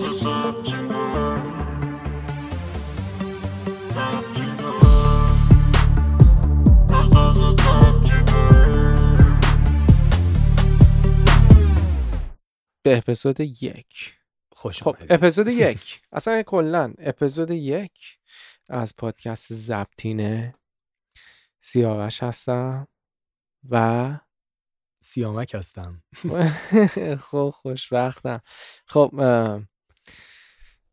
به اپیزود یک. خوش خب اپیزود یک. اصلا کلا اپیزود یک از پادکست زبطینه سیاوش هستم و سیامک هستم. خب خوشبختم. خب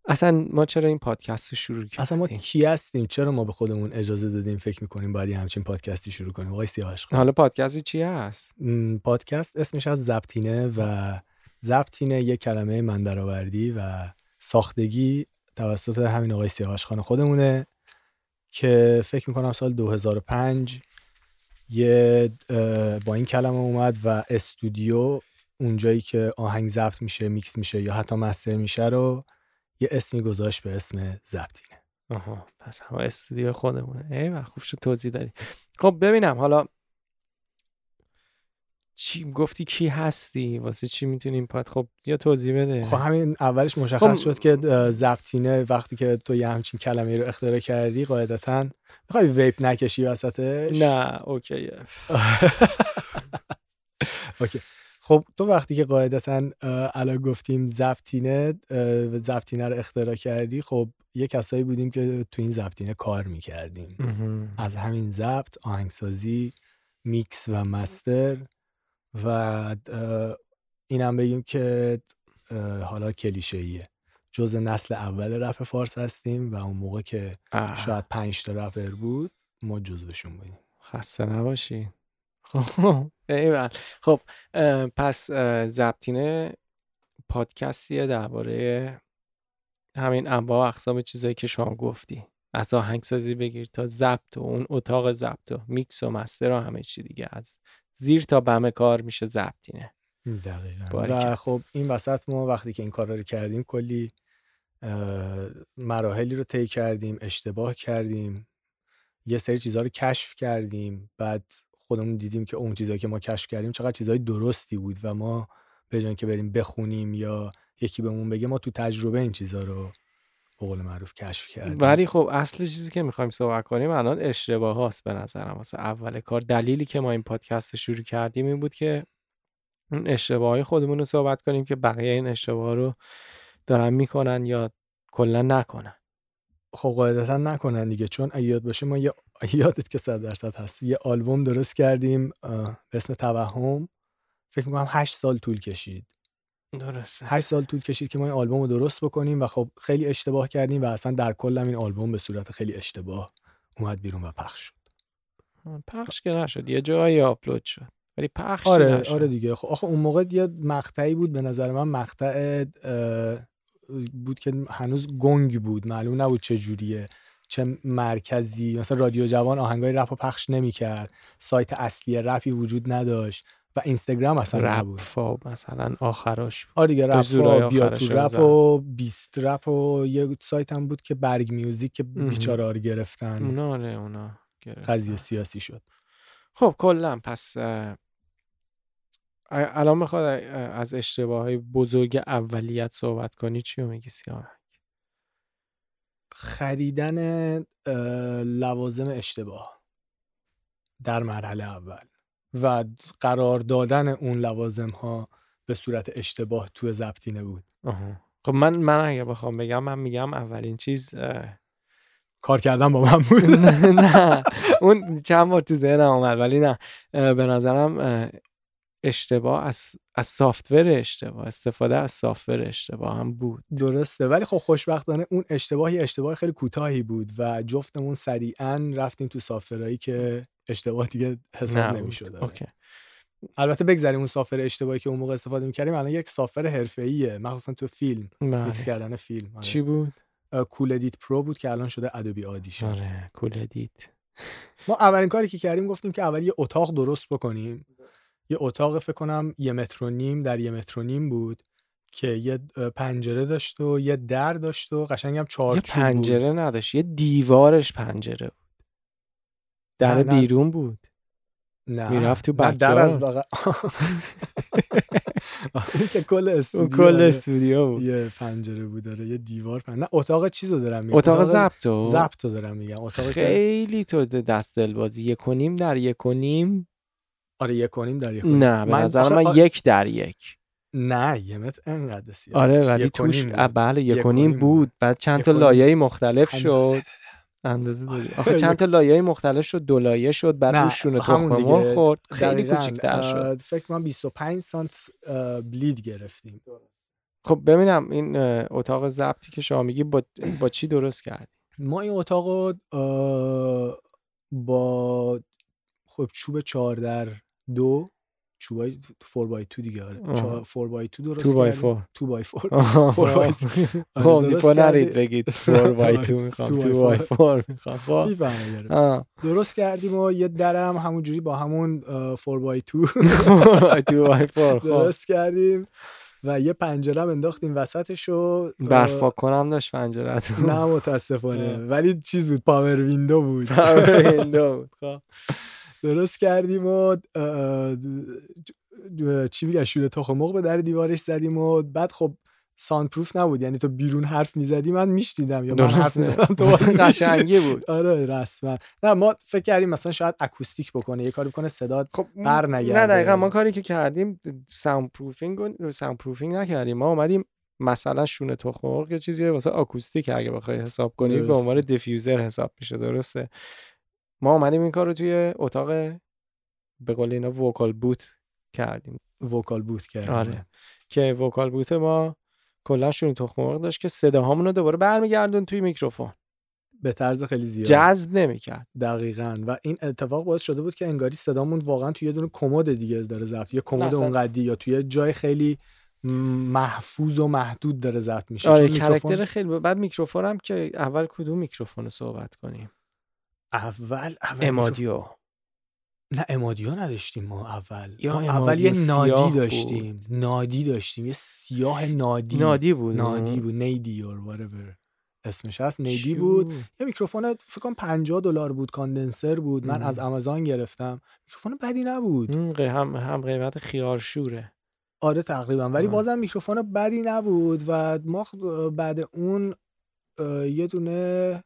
اصلا ما چرا این پادکست رو شروع کردیم اصلا ما کی هستیم؟ چرا ما به خودمون اجازه دادیم فکر می‌کنیم باید یه همچین پادکستی شروع کنیم؟ آقای سیاوش حالا پادکستی چی هست؟ پادکست اسمش از زبطینه و زبطینه یک کلمه من درآوردی و ساختگی توسط همین آقای سیاوش خان خودمونه که فکر می‌کنم سال 2005 یه با این کلمه اومد و استودیو اونجایی که آهنگ ضبط میشه میکس میشه یا حتی مستر میشه رو یه اسمی گذاشت به اسم زبطینه. آها پس همه استودیو خودمونه. ای خوب شد توضیح دادی. خب ببینم حالا چی گفتی کی هستی؟ واسه چی می‌تونیم پاد خب یا توضیح بده. خب همین اولش مشخص خب- شد که زبطینه وقتی که تو یه همچین کلمه رو اختراع کردی قاعدتا می‌خوای vape نکشی وسطش؟ نه okay ه okay. خب تو وقتی که قاعدتا الان گفتیم زبطینه زبطینه رو اختراع کردی خب یه کسایی بودیم که تو این زبطینه کار می‌کردیم. مهم. از همین ضبط آهنگسازی میکس و master و اینم بگیم که حالا کلیشه‌ایه. جز نسل اول رپ فارس هستیم و اون موقع که اه، شاید پنج تا رپر بود ما جزوشون بودیم. خسته نباشی. خب خب پس زبطینه پادکستیه درباره همین انواع و اقسام چیزایی که شما گفتی. از آهنگسازی بگیر تا ضبط و اون اتاق ضبط و میکس و مستر و همه چی دیگه. از زیر تا بم کار میشه زبطینه دقیقا. و خب این وسط ما وقتی که این کارا رو کردیم کلی مراحلی رو طی کردیم اشتباه کردیم یه سری چیزها رو کشف کردیم. بعد خودمون دیدیم که اون چیزهایی که ما کشف کردیم چقدر چیزهای درستی بود و ما به جای که بریم بخونیم یا یکی بهمون بگه ما تو تجربه این چیزها رو به قول معروف کشف کردیم. ولی خب اصل چیزی که می‌خوایم صحبت کنیم الان اشتباه هاست به نظرم. واسه اول کار دلیلی که ما این پادکست رو شروع کردیم این بود که اون اشتباه های خودمون رو صحبت کنیم که بقیه این اشتباه رو دارن می‌کنن یا کلا نکنن. خب قاعدتا نکنن دیگه چون اگه یاد باشه ما یه یادت که صد درصد هست یه آلبوم درست کردیم به اسم توهم. فکر می‌کنم هشت سال طول کشید. درسته. هشت سال طول کشید که ما این آلبوم رو درست بکنیم و خب خیلی اشتباه کردیم و اصلا در کل هم این آلبوم به صورت خیلی اشتباه اومد بیرون و پخش شد. پخش که نشد یه جایی آپلود شد. ولی پخش آره نشد. آره دیگه. خب آخه اون موقع یه مقطعی بود به نظر من مقطع بود که هنوز گنگ بود. معلوم نبود چه جوریه. چه مرکزی. مثلا رادیو جوان آهنگای رپ رو پخش نمی‌کرد. سایت اصلی رپی وجود نداشت و اینستاگرام اصلا رپ نبود. فاب مثلا آخراش بود. آره دیگه رپ بیا تو رپ. و بیست رپ و یه سایت هم بود که برگ میوزیک که. بیچاره رو گرفتن. اونا آره اونا گرفتن. قضیه سیاسی شد. خب کلا پس الان می‌خواد از اشتباه های بزرگ اولیت صحبت کنی چی رو میگی سیاه خریدن لوازم اشتباه در مرحله اول و قرار دادن اون لوازم ها به صورت اشتباه تو زبطینه بود. خب من من اگه بخوام بگم من میگم اولین چیز کار کردن با من بود. نه اون چند بار تو ذهنم اومد ولی نه. به نظرم اشتباه از از software اشتباه استفاده از software اشتباه هم بود. درسته. ولی خب خوشبختانه اون اشتباه یه اشتباه خیلی کوتاهی بود و جفتمون سریعا رفتیم تو software هایی که اشتباه دیگه حساب. نمی‌شد. okay. البته بگذاریم اون software اشتباهی که اون موقع استفاده می‌کردیم. الان یک software حرفه‌ایه مخصوصا تو فیلم بله. میکس کردن فیلم. آره. چی بود؟ Cool Edit Pro بود که الان شده Adobe Audition. آره Cool Edit ما اولین کاری که کردیم گفتیم که اول یه اتاق درست بکنیم. یه اتاق فکر کنم یه متر و نیم در یه متر و نیم بود که یه پنجره داشت و یه در داشت و قشنگ هم یه چارچوب بود. پنجره نداشت یه دیوارش پنجره بود. در. بیرون بود. نه. می‌رفت تو نه در از. بغل اون که کل استودیو کل آره. استودیو بود. یه پنجره بود داره یه دیوار پن... نه اتاق چیزو دارم میگم. اتاق ضبط و ضبط رو دارم میگم. اتاق خیلی تو دست دل بازی یک و نیم در یک و نیم. آره یک و نیم در یک و نیم. نه به من نظر من یک در یک. نه یه متر انقدر سیاه. آره ولی توش بله یک و نیم بود. بعد چند تا. لایه مختلف شد. اندازه آره. آخه چند تا لایه مختلف شد. دو لایه شد. بعد روش شونه تخم خورد. خیلی. کوچیک‌تر شد. فکر کنم 25 سانت بلید گرفتیم. خب ببینم این اتاق ضبطی که شما میگی با, با چی درست کردی؟ ما این اتاق با خب چوب چهار در دو چوبای 4 بای 2 دیگه آره آها. 4 بای 2 درست تو بای کردیم. فور تو بای 4 آها. فور بای تو. خب آره، نرید کردی. بگید فور بای تو تو می‌خوام بای تو بای فور. فور می‌خوام خب می‌فهمه. درست کردیم و یه درم همونجوری با همون 4 by 2 two by four خب درست کردیم و یه پنجره هم انداختیم وسطش و برف پاک کنم داشت پنجرت نه متاسفانه ولی چیز بود power window بود window خب درست کردیم و چی میگن شونه تخم مرغ به در دیوارش زدیم و بعد خب soundproof نبود. یعنی تو بیرون حرف می‌زدی من میشنیدم یا من حرف می‌زدم. تو. قشنگی بود. آره رسما. نه ما فکر کردیم مثلا شاید اکوستیک بکنه یه کاری بکنه صدا خب بر نه نگرده. دقیقا ما کاری که کردیم soundproofing رو soundproofing نکردیم. ما اومدیم مثلا شونه تخم مرغ یه چیزی واسه آکوستیک اگه بخوای حساب کنی به. عنوان diffuser حساب میشه. درسته. ما اومدیم این کار رو توی اتاق به قول اینا vocal booth کردیم. vocal booth کردیم. آره. که vocal booth ما کلا شونه تخم مرغ داشت که صداهامون رو دوباره برمیگردوند توی میکروفون. به طرز خیلی زیاد. جذب نمی‌کرد. دقیقا. و این اتفاق باعث شده بود که انگاری صدامون واقعا توی یه دونه کمد دیگه داره ضبط یا کمد. اونقدی یا توی جای خیلی محفوظ و محدود داره ضبط میشه. آره character میکروفون خیلی بعد میکروفون هم که اول کدوم میکروفون رو صحبت کنیم؟ اول اول M-Audio نه M-Audio نداشتیم ما اول. یا ما اول یه Nady بود. داشتیم. Nady داشتیم. یه سیاه Nady. Nady بود. Nady بود. Nady or whatever اسمش هست. Nady بود. یه میکروفون فکر کنم 50 دلار بود. condenser بود. من مم. از آمازون گرفتم. میکروفون بدی نبود. هم هم قیمت خیارشوره. آره تقریبا. ولی آه. بازم میکروفون بدی نبود و ما بعد اون یه دونه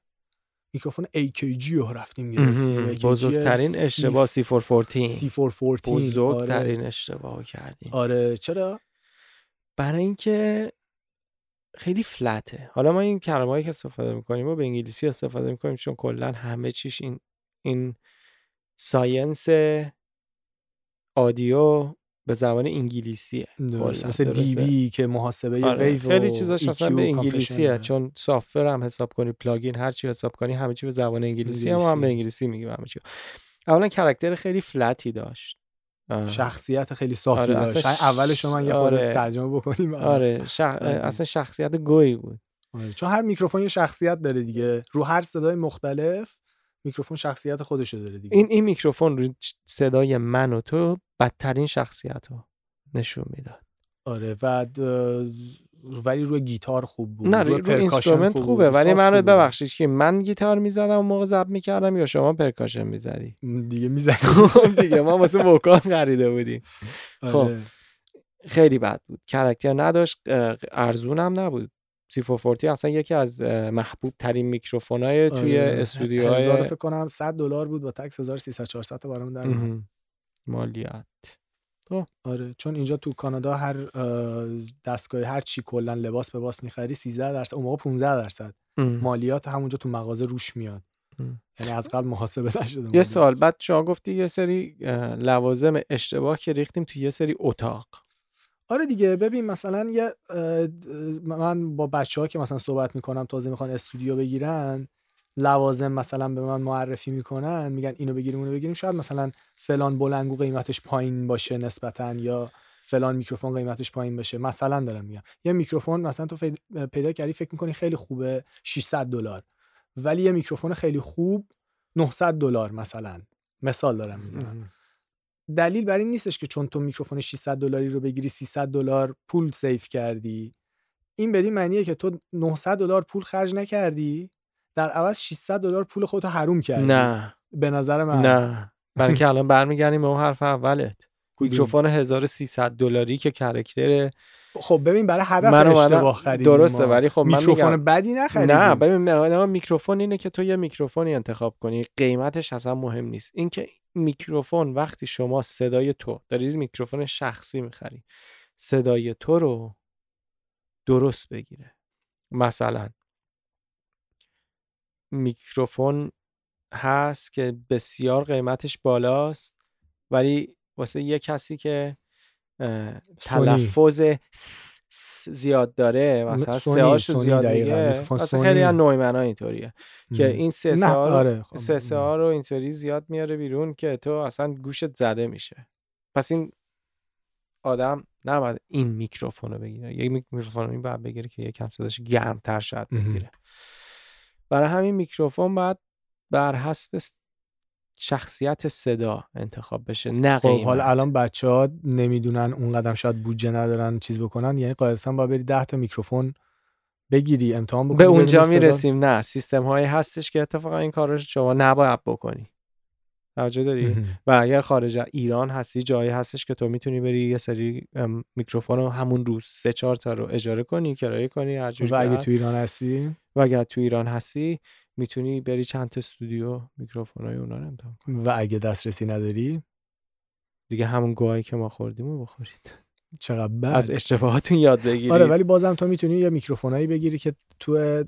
میکروفون AKG رو رفتیم گرفتیم. بزرگترین اشتباه C four fourteen C414 بزرگترین آره. اشتباه کردیم. آره. چرا؟ برای اینکه خیلی flat ه حالا ما این کلمه‌ای که استفاده می‌کنیم و به انگلیسی استفاده می‌کنیم چون کلا همه چیش این این science audio به زبان. کلاً، مثل؟ dB که محاسبه آره، ویو خیلی چیزاش EQ اصلا به انگلیسیه. چون software هم حساب کنی plugin هر چی حساب کنی همه چی به زبان انگلیسی هم, هم به انگلیسی. انگلیسی میگیم همه چی اولا character خیلی flat ی داشت آه. شخصیت خیلی صافی آره، داشت اولش رو من یه خورده آره. ترجمه بکنیم آره شخ... اصلا شخصیت گویی بود آره. چون هر میکروفون یه شخصیت داره دیگه رو هر صدای مختلف میکروفون شخصیت خودشو داره دیگه این این میکروفون رو صدای من و تو بدترین شخصیت رو نشون می‌داد آره و ولی روی گیتار خوب بود نه رو, رو percussion instrument خوب خوبه ولی من بود. ببخشید که من گیتار می‌زدم و موقع ضبط می‌کردم یا شما percussion می‌زدی دیگه می‌زنی دیگه ما واسه vocal خریده بودیم خب. آره. خیلی بد بود character نداشت اه، ارزون هم نبود C forty اصلا یکی از محبوب ترین میکروفون های توی آره. هزار استودیوهای فکر کنم 100 دلار بود با tax 1300 400 تا برام در اومد. مهم. مالیات آره چون اینجا تو کانادا هر اه، دستگاه هر چی کلا لباس به باس می‌خری 13 درصد اون موقع 15 درصد. مالیات همونجا تو مغازه روش میاد. یعنی از قبل محاسبه نشده یه مالیات. سوال بعد شما گفتی یه سری لوازم اشتباه که ریختیم تو یه سری اتاق آره دیگه ببین مثلا یه من با بچه ها که مثلا صحبت می‌کنم تازه می‌خوان استودیو بگیرن لوازم مثلا به من معرفی می‌کنن میگن اینو بگیریم اونو بگیریم شاید مثلا فلان بلنگو قیمتش پایین باشه نسبتا یا فلان میکروفون قیمتش پایین باشه مثلا دارم میگم. یه میکروفون مثلا تو پیدا کردی فکر می‌کنی خیلی خوبه 600 دلار. ولی یه میکروفون خیلی خوب 900 دلار مثلا. مثال دارم می‌زنم. دلیل بر این نیستش که چون تو میکروفون 600 دلاری رو بگیری 300 دلار پول save کردی. این بدین معنیه که تو 900 دلار پول خرج نکردی در عوض 600 دلار پول خودتو حروم کردی. نه. به نظر من. نه. برای اینکه الان برمیگردیم به اون حرف اولت. میکروفون 1300 دلاری که character خب ببین برای هدف من اشتباه خریدیم درسته. ولی خب من میکروفون میگم بدی نخریدیم نه ببین میکروفون اینه که تو یه میکروفونی انتخاب کنی. قیمتش اصلا مهم نیست. اینکه میکروفون وقتی شما صدای تو داری میکروفون شخصی می‌خری صدای تو رو درست بگیره مثلا میکروفون هست که بسیار قیمتش بالاست ولی واسه یه کسی که. تلفظ س زیاد داره مثلا سه هاشو زیاد. میگه مثلا خیلی. از نویمن ها اینطوریه که. این سه سه آره خب. سه سه ها رو اینطوری زیاد میاره بیرون که تو اصلا گوشت زده میشه پس این آدم نباید این میکروفون رو بگیره یک میکروفون رو باید بگیره که یکم صداش گرمتر شاید مهم. بگیره برای همین میکروفون باید بر حسب شخصیت صدا انتخاب بشه نه خب. حالا الان بچه ها نمی‌دونن اون قدم شاید بودجه ندارن چیز بکنن. یعنی قاعدتا باید بری 10 تا میکروفون بگیری امتحان بکنی به اونجا می‌رسیم. نه سیستم هایی هستش که اتفاقا این کار رو شما نباید بکنی. توجه داری. و اگر خارج از ایران هستی جایی هستش که تو می‌تونی بری یه سری میکروفون رو همون روز سه چهار تا رو اجاره کنی کرایه کنی هر جوری و اگه. تو ایران هستی؟ و اگر تو ایران هستی می‌تونی بری چند تا استودیو میکروفون های اونا رو امتحان کنی. و اگه دسترسی نداری؟ دیگه همون گوهی که ما خوردیم رو بخورید. چقدر بد. از اشتباهاتون یاد بگیرید. آره ولی بازم تو می‌تونی یه میکروفونایی بگیری که تو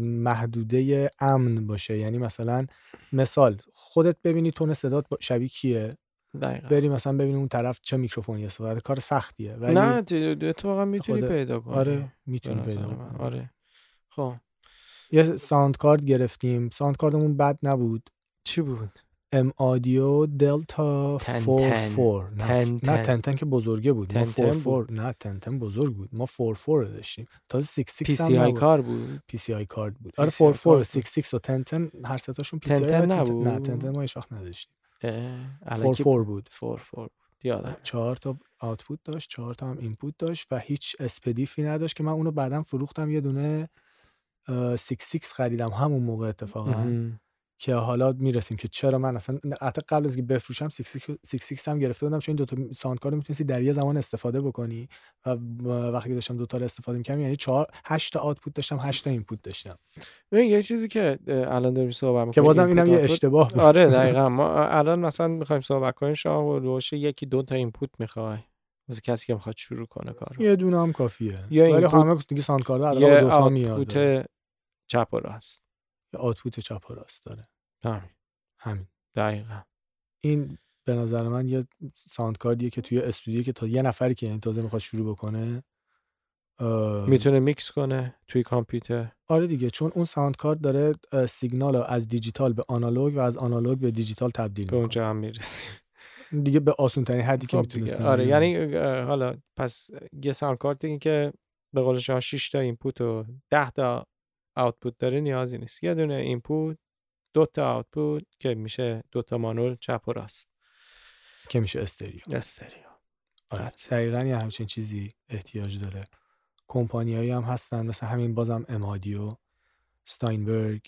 محدوده امن باشه. یعنی مثلا مثال خودت ببینی تون صدات شبیه کیه؟ دقیقاً. بری مثلا ببینی اون طرف چه میکروفونی استفاده کار سختیه ولی نه تو- واقعا می‌تونی خود- پیدا کنی. آره می‌تونی پیدا. کنی. آره. خب. یه sound card گرفتیم. sound card مون بد نبود. چی بود؟ M-Audio Delta ten 44 ten. نه ten ten. ten ten که بزرگه بود. ما ten ten 44 نه ten ten بزرگ بود. ما 44 رو داشتیم. تازه 66 P هم CI نبود. کار بود. PCI card بود. آره PCI 44 و کارت بود. 66 و 1010 هر سه تاشون PC 1010 I نه نبود؟ 1010 ما هیچ وقت نداشتیم. 44 که- بود. four four یادم چهار تا output داشت چهار تا هم input داشت و هیچ S/PDIF ی نداشت که من اونو بعدم فروختم. یه دونه اه، 66 خریدم. همون موقع اتفاقا. که حالا می‌رسیم که چرا من اصلا حتی قبل از که بفروشم 66 66 هم گرفته بودم چون این دوتا sound card می‌تونستی در یه زمان استفاده بکنی و وقتی داشتم دوتا رو استفاده می‌کردم یعنی 4 8 تا output داشتم 8 تا input داشتم. ببین یه چیزی که الان داریم صحبت می‌کنیم که بازم اینم یه اشتباه بود. آره دقیقا. ما الان مثلا می‌خوایم صحبت کنیم شما روش یکی دو تا input می‌خوای واسه کسی که می‌خواد شروع کنه کار یه دونه هم کافیه. یه ولی همه دیگه sound card حداقل یه دو تا میاد. چپ و راست. output چپ و راست داره همین. همین. دقیقا. این به نظر من یه sound card یه که توی استودیو که تا یه نفری که یعنی تازه می‌خواد شروع بکنه اه، می‌تونه میکس کنه توی کامپیوتر. آره دیگه چون اون sound card داره سیگنال رو از دیجیتال به آنالوگ و از آنالوگ به دیجیتال تبدیل به اونجا هم می‌رسی. دیگه به آسون ترین حدی که خب. می‌تونستن آره یعنی حالا پس یه sound card این که به قول شما 6 تا input و 10 تا output داره نیازی نیست. یه دونه input دو تا output که میشه دو تا مانور چپ و راست. که میشه stereo. stereo. آره. دقیقا یه همچین چیزی احتیاج داره. کمپانیایی هم هستن مثل همین بازم M-Audio Steinberg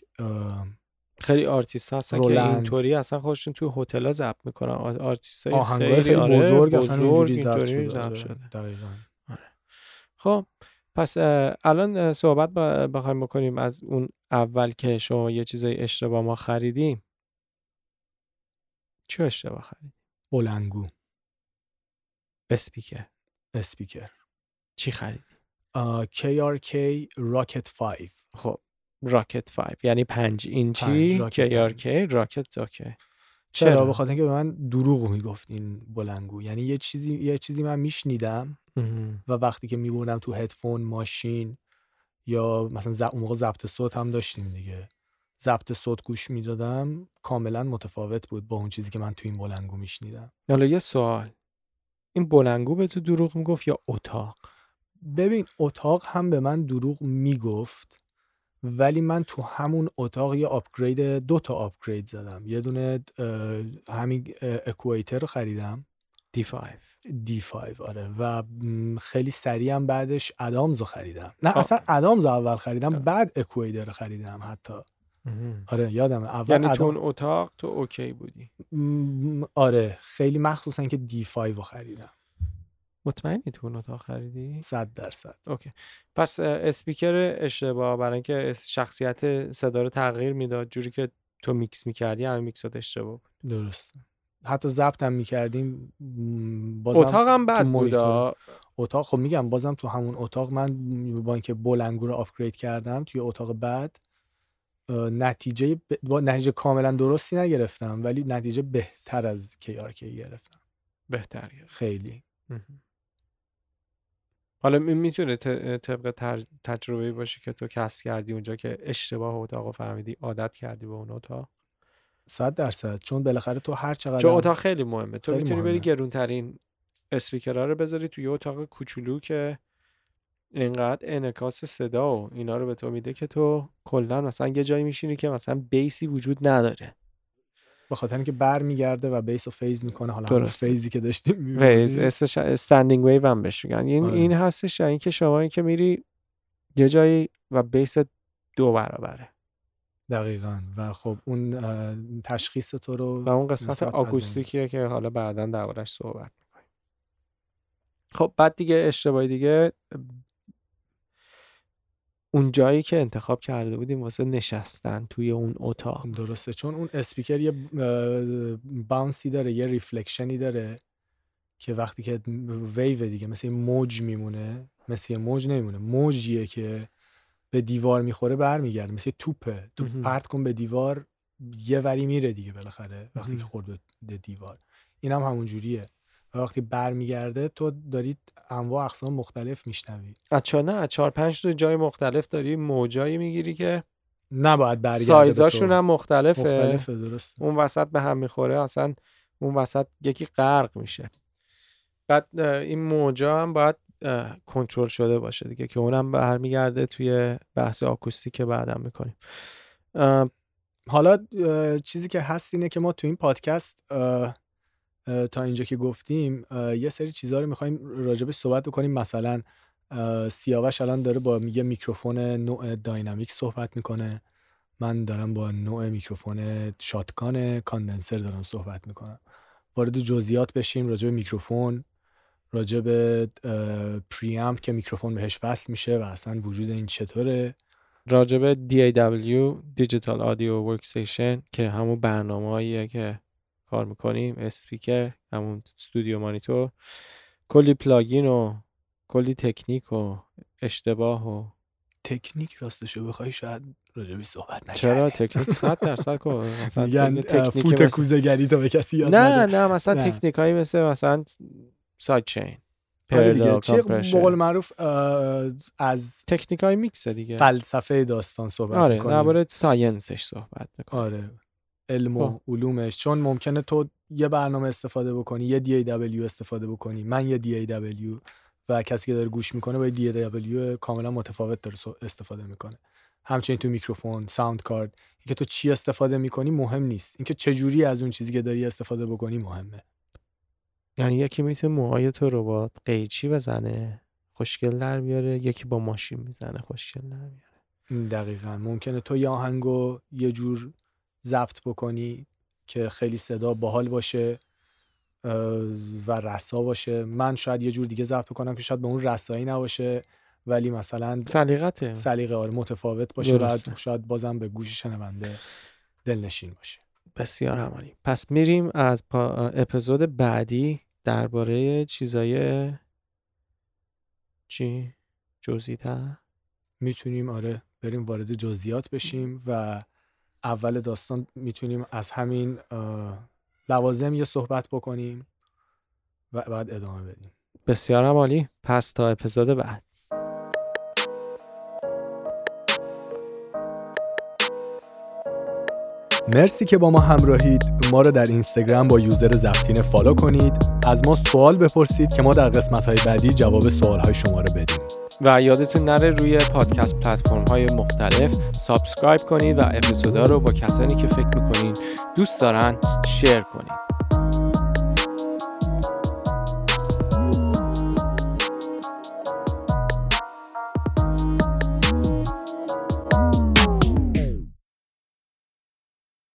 خیلی آرتیست هستن که Roland. اینطوری اصلا خودشون توی هتل‌ها ضبط می‌کنن. آرتیست های خیلی, خیلی آره، بزرگ اصلا بزرگ اینجوری ضبط اینطوری شده. ضبط آره، شده. دقیقاً. خب پس الان صحبت بخوایم بکنیم از اون اول که شما یه چیزای اشتباه ما خریدیم چه اشتباه خریدیم بلنگو. speaker speaker چی خریدیم آه، KRK راکت 5 خب Rokit 5 یعنی پنج اینچی؟ پنج، Rokit KRK Rokit okay چرا؟ به خاطر اینکه به من دروغ می‌گفت این بلنگو. یعنی یه چیزی یه چیزی من میشنیدم. و وقتی که میبردم تو هدفون ماشین یا مثلا ز... اون موقع ضبط صوت هم داشتیم دیگه. ضبط صوت گوش می‌دادم کاملا متفاوت بود با اون چیزی که من تو این بلنگو میشنیدم. حالا یه سوال. این بلنگو به تو دروغ می‌گفت یا اتاق؟ ببین اتاق هم به من دروغ می‌گفت ولی من تو همون اتاق یه آپگرید دو تا آپگرید زدم. یه دونه همین اکویتر رو خریدم. D5 D5 آره. و خیلی سریع هم بعدش ادامز رو خریدم. نه آه. اصلا ادامز اول خریدم آه. بعد اکویدر رو خریدم حتی. مهم. آره یادمه. اول یعنی تو ادام- اون اتاق تو اوکی بودی. آره. خیلی مخصوصا که دی 5 رو خریدم. مطمئنی تو اون اتاق خریدی؟ 100 درصد. Okay پس اسپیکر اشتباه برای اینکه شخصیت صدا رو تغییر می‌داد جوری که تو میکس می‌کردی همه میکسات اشتباه بود. درسته. حتی ضبط هم می‌کردیم بازم اتاقم بد تو بود مانیتور آه. اتاق خب میگم بازم تو همون اتاق من با اینکه بلنگو رو upgrade کردم توی اتاق بعد نتیجه. با نتیجه کاملا درستی نگرفتم ولی نتیجه بهتر از KRK گرفتم بهتر. خیلی. حالا می‌تونه طبق تجربه باشه که تو کسب کردی اونجا که اشتباه اتاق رو فهمیدی عادت کردی به اون اتاق صد درصد چون بالاخره تو هر چقدر چون اتاق خیلی مهمه تو می‌تونی بری. گرونترین اسپیکرها رو بذاری توی اتاق کوچولو که اینقدر انعکاس صدا و اینا رو به تو میده که تو کلا مثلا یه جایی میشینی که مثلا بیسی وجود نداره به خاطر اینکه بر میگرده و bass و phase می‌کنه حالا درسته. phase ی که داشتیم می‌بینی. اسمش standing wave هم بهش میگن این آره. این هستش یعنی که شما این که میری یه جایی و bass دو برابره دقیقا. و خب اون تشخیص تو رو و اون قسمت. acoustic یه که حالا بعدا دربارش صحبت می‌کنیم. خب بعد دیگه اشتباهی دیگه اون جایی که انتخاب کرده بودیم واسه نشستن توی اون اتاق. درسته چون اون اسپیکر یه bounce ی داره یه reflection ی داره که وقتی که ویو دیگه مثل موج میمونه مثل موج نمیمونه. موجیه که به دیوار می‌خوره برمیگرده مثل توپه. تو. پرت کن به دیوار یه وری میره دیگه بالاخره وقتی که. خورد به- دیوار. این هم همون جوریه. و وقتی برمیگرده تو دارید انواع اقسام مختلف میشنوی. از چهار نه چهار پنج تا جای مختلف داری موجایی می‌گیری که نباید برگرده. سایزاشون هم مختلفه. مختلفه درسته. اون وسط به هم می‌خوره اصلا اون وسط یکی غرق میشه. بعد این موجا هم باید کنترل شده باشه دیگه که اونم برمیگرده توی بحث آکوستیک بعدم می‌کنیم. حالا چیزی که هست اینه که ما تو این پادکست تا اینجا که گفتیم یه سری چیزها رو می‌خوایم راجبش صحبت بکنیم. مثلا سیاوش الان داره با یه میکروفون نوع dynamic صحبت می‌کنه. من دارم با نوع میکروفون shotgun condenser دارم صحبت می‌کنم. وارد جزئیات بشیم راجع به میکروفون. راجع به preamp که میکروفون بهش وصل میشه و اصلا وجود این چطوره. راجع به DAW Digital Audio Workstation که همون برنامه که کار می‌کنیم اسپیکر همون studio monitor. کلی plugin و کلی تکنیک و اشتباه و تکنیک راستشو بخوای شاید راجبی صحبت نکردیم چرا؟ تکنیک 100 درصد مثلا میگن تکنیک فوت کوزه‌گری تا به کسی یاد نه نه مثلا. تکنیک هایی مثل مثلا side chain. دیگه چه به compression. قول معروف از تکنیک های میکس دیگه. فلسفه داستان صحبت آره درباره science ش صحبت می‌کنیم. آره. علم و خب. علومش. چون ممکنه تو یه برنامه استفاده بکنی یه DAW استفاده بکنی. من یه DAW و کسی که داره گوش می‌کنه با یه DAW کاملا متفاوت داره استفاده می‌کنه. همچنین تو میکروفون ساوند کارد اینکه تو چی استفاده می‌کنی مهم نیست. اینکه چه جوری از اون چیزی که داری استفاده بکنی مهمه. یعنی یکی می‌تونه موهای تو رو با قیچی بزنه خوشگل در بیاره یکی با ماشین می‌زنه خوشگل در بیاره. دقیقا. ممکنه تو یه آهنگو یه جور ضبط بکنی که خیلی صدا باحال باشه و رسا باشه. من شاید یه جور دیگه ضبط بکنم که شاید به اون رسایی نباشه ولی مثلا سلیقته سلیقه آره متفاوت باشه و درسته. شاید بازم به گوش شنونده دلنشین باشه. بسیار همانی. پس میریم از پا... اپیزود بعدی درباره چیزای چی؟ جزئی‌تر؟ می‌تونیم آره بریم وارد جزئیات بشیم و اول داستان می‌تونیم از همین لوازم یه صحبت بکنیم و بعد ادامه بدیم. بسیار عالی پس تا اپیزود بعد. مرسی که با ما همراهید. ما رو در اینستاگرام با user زفتین follow کنید. از ما سوال بپرسید که ما در قسمت های بعدی جواب سوال های شما رو بدیم. و یادتون نره روی پادکست پلتفرم های مختلف subscribe کنید و اپیزودا رو با کسانی که فکر می‌کنین دوست دارن شیر کنید.